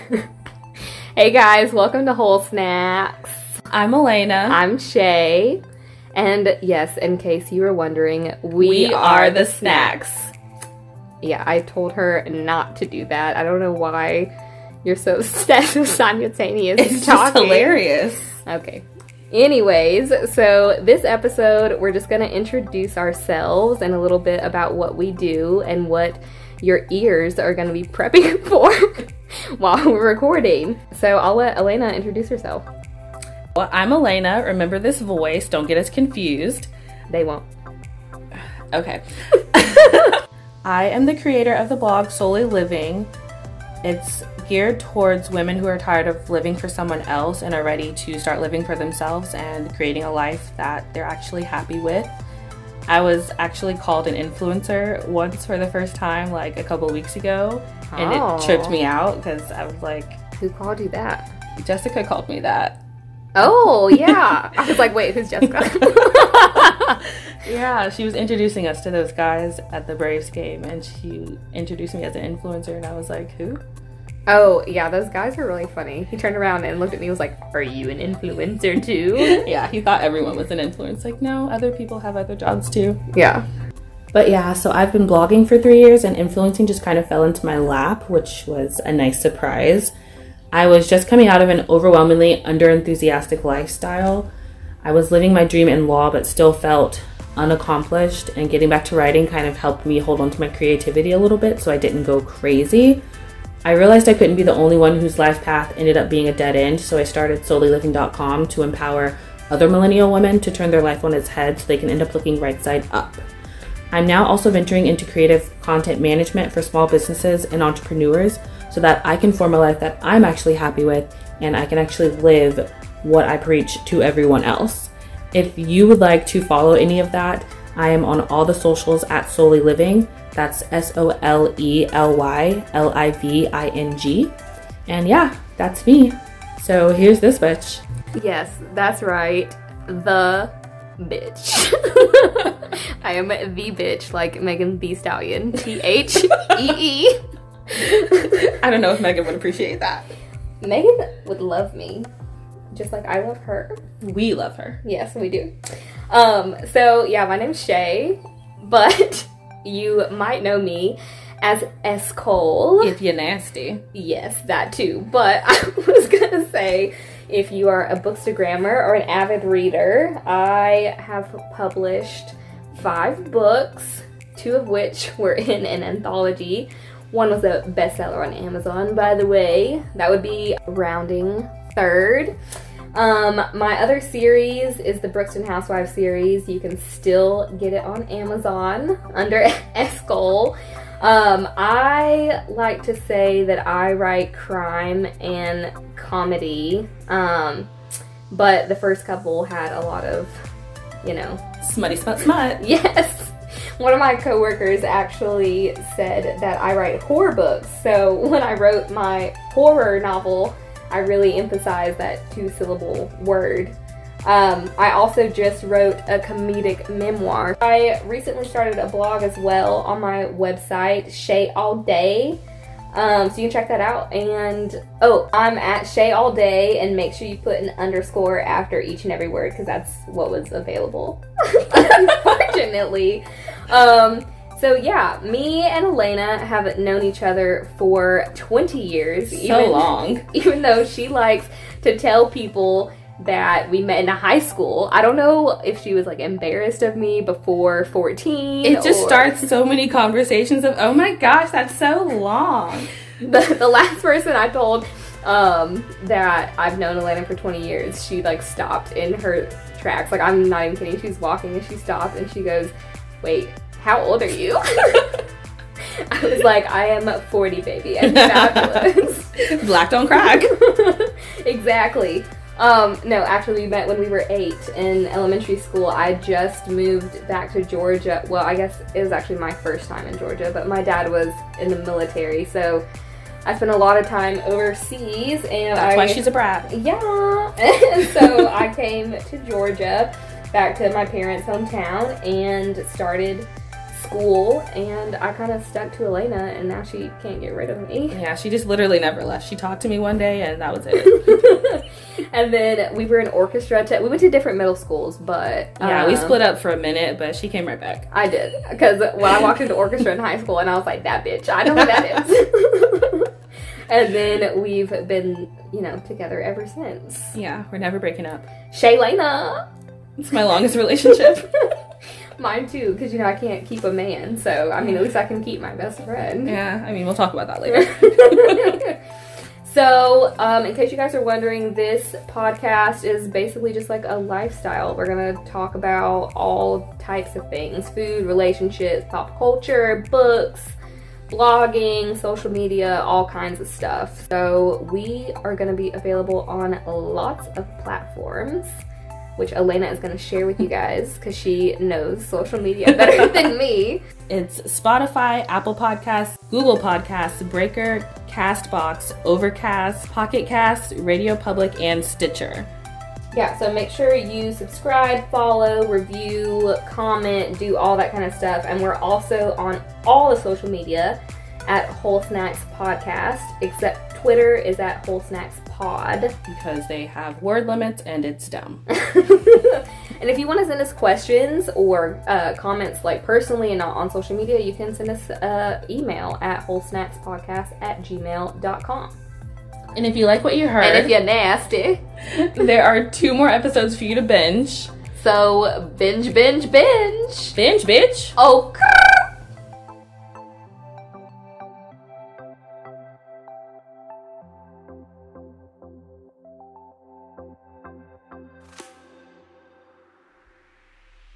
hey guys, welcome to Whole Snacks. I'm Elena. I'm Shay. And yes, in case you were wondering, we, we are the snacks. Yeah, I told her not to do that. I don't know why you're so obsessed with simultaneous It's just talking. hilarious. Okay. Anyways, so this episode, we're just going to introduce ourselves and a little bit about what we do and what your ears are going to be prepping for while we're recording. So I'll let Elena introduce herself. Well, I'm Elena. Remember this voice. Don't get us confused. They won't. Okay. I am the creator of the blog Solely Living. It's geared towards women who are tired of living for someone else and are ready to start living for themselves and creating a life that they're actually happy with. I was actually called an influencer once for the first time, like a couple weeks ago, and Oh. it tripped me out because I was like, Who called you that? Jessica called me that. Oh, yeah. I was like, wait, who's Jessica? Yeah, she was introducing us to those guys at the Braves game, and she introduced me as an influencer, and I was like, "Who?" Oh, yeah, those guys are really funny. He turned around and looked at me and was like, Are you an influencer too? Yeah, he thought everyone was an influencer. Like, no, other people have other jobs too. yeah. But yeah, so I've been blogging for three years, and influencing just kind of fell into my lap, which was a nice surprise. I was just coming out of an overwhelmingly under-enthusiastic lifestyle. I was living my dream in law, but still felt unaccomplished, and getting back to writing kind of helped me hold on to my creativity a little bit so I didn't go crazy. I realized I couldn't be the only one whose life path ended up being a dead end, so I started solelyliving.com to empower other millennial women to turn their life on its head so they can end up looking right side up. I'm now also venturing into creative content management for small businesses and entrepreneurs so that I can form a life that I'm actually happy with and I can actually live what I preach to everyone else. If you would like to follow any of that, I am on all the socials at Solely Living. That's S O L E L Y L I V I N G. And yeah, that's me. So here's this bitch. Yes, that's right. The bitch. I am the bitch, like Megan Thee Stallion. T H E E. I don't know if Megan would appreciate that. Megan would love me, just like I love her. We love her. Yes, we do. Um, so yeah, my name's Shay, but you might know me as S Cole. If you're nasty. Yes, that too. But I was gonna say, if you are a bookstagrammer or an avid reader, I have published five books, two of which were in an anthology. One was a bestseller on Amazon, by the way. That would be Rounding Third. Um, my other series is the Brookston Housewives series. You can still get it on Amazon under S Cole. Um, I like to say that I write crime and comedy. Um, but the first couple had a lot of, you know, Smutty smut smut. Yes. One of my coworkers actually said that I write horror books. So when I wrote my horror novel, I really emphasize that two syllable word. Um, I also just wrote a comedic memoir. I recently started a blog as well on my website, Shay All Day. Um, so you can check that out. And oh, I'm at Shay All Day, and make sure you put an underscore after each and every word because that's what was available. Unfortunately. Um, so yeah, me and Elena have known each other for 20 years. So long. Even though she likes to tell people that we met in high school. I don't know if she was like embarrassed of me before 14. It just or- starts so many conversations of, oh my gosh, that's so long. the, the last person I told um, that I've known Elena for 20 years, she like stopped in her tracks. Like I'm not even kidding. She was walking and she stopped and she goes, "Wait, how old are you?" I was like, "I am 40, baby. I'm fabulous." Black don't crack. exactly. Um, no, actually, we met when we were eight in elementary school. I just moved back to Georgia. Well, I guess it was actually my first time in Georgia, but my dad was in the military, so I spent a lot of time overseas, and That's I why she's a brat. yeah. And so I came to Georgia, back to my parents' hometown, and started school, and I kind of stuck to Elena, and now she can't get rid of me. Yeah, she just literally never left. She talked to me one day, and that was it. and then we were in orchestra. Te- we went to different middle schools, but yeah, we um, split up for a minute, but she came right back. I did because when I walked into orchestra in high school, and I was like, "That bitch, I know who that is." and then we've been, you know, together ever since. Yeah, we're never breaking up. Shaylena. It's my longest relationship. Mine too, because you know I can't keep a man, so I mean at least I can keep my best friend. yeah, I mean, we'll talk about that later. so, um, in case you guys are wondering, this podcast is basically just like a lifestyle. We're gonna talk about all types of things: food, relationships, pop culture, books, blogging, social media, all kinds of stuff. So, we are gonna be available on lots of platforms which Elena is going to share with you guys because she knows social media better than me. It's Spotify, Apple Podcasts, Google Podcasts, Breaker, Castbox, Overcast, Pocket Cast, Radio Public, and Stitcher. Yeah, so make sure you subscribe, follow, review, comment, do all that kind of stuff. And we're also on all the social media at Whole Snacks Podcast, except Twitter is at Whole Snacks Pod. Because they have word limits and it's dumb. and if you want to send us questions or uh, comments like personally and not on social media, you can send us an email at wholesnackspodcast at gmail.com. And if you like what you heard, And if you're nasty, there are two more episodes for you to binge. so binge, binge, binge. Binge, bitch! Okay.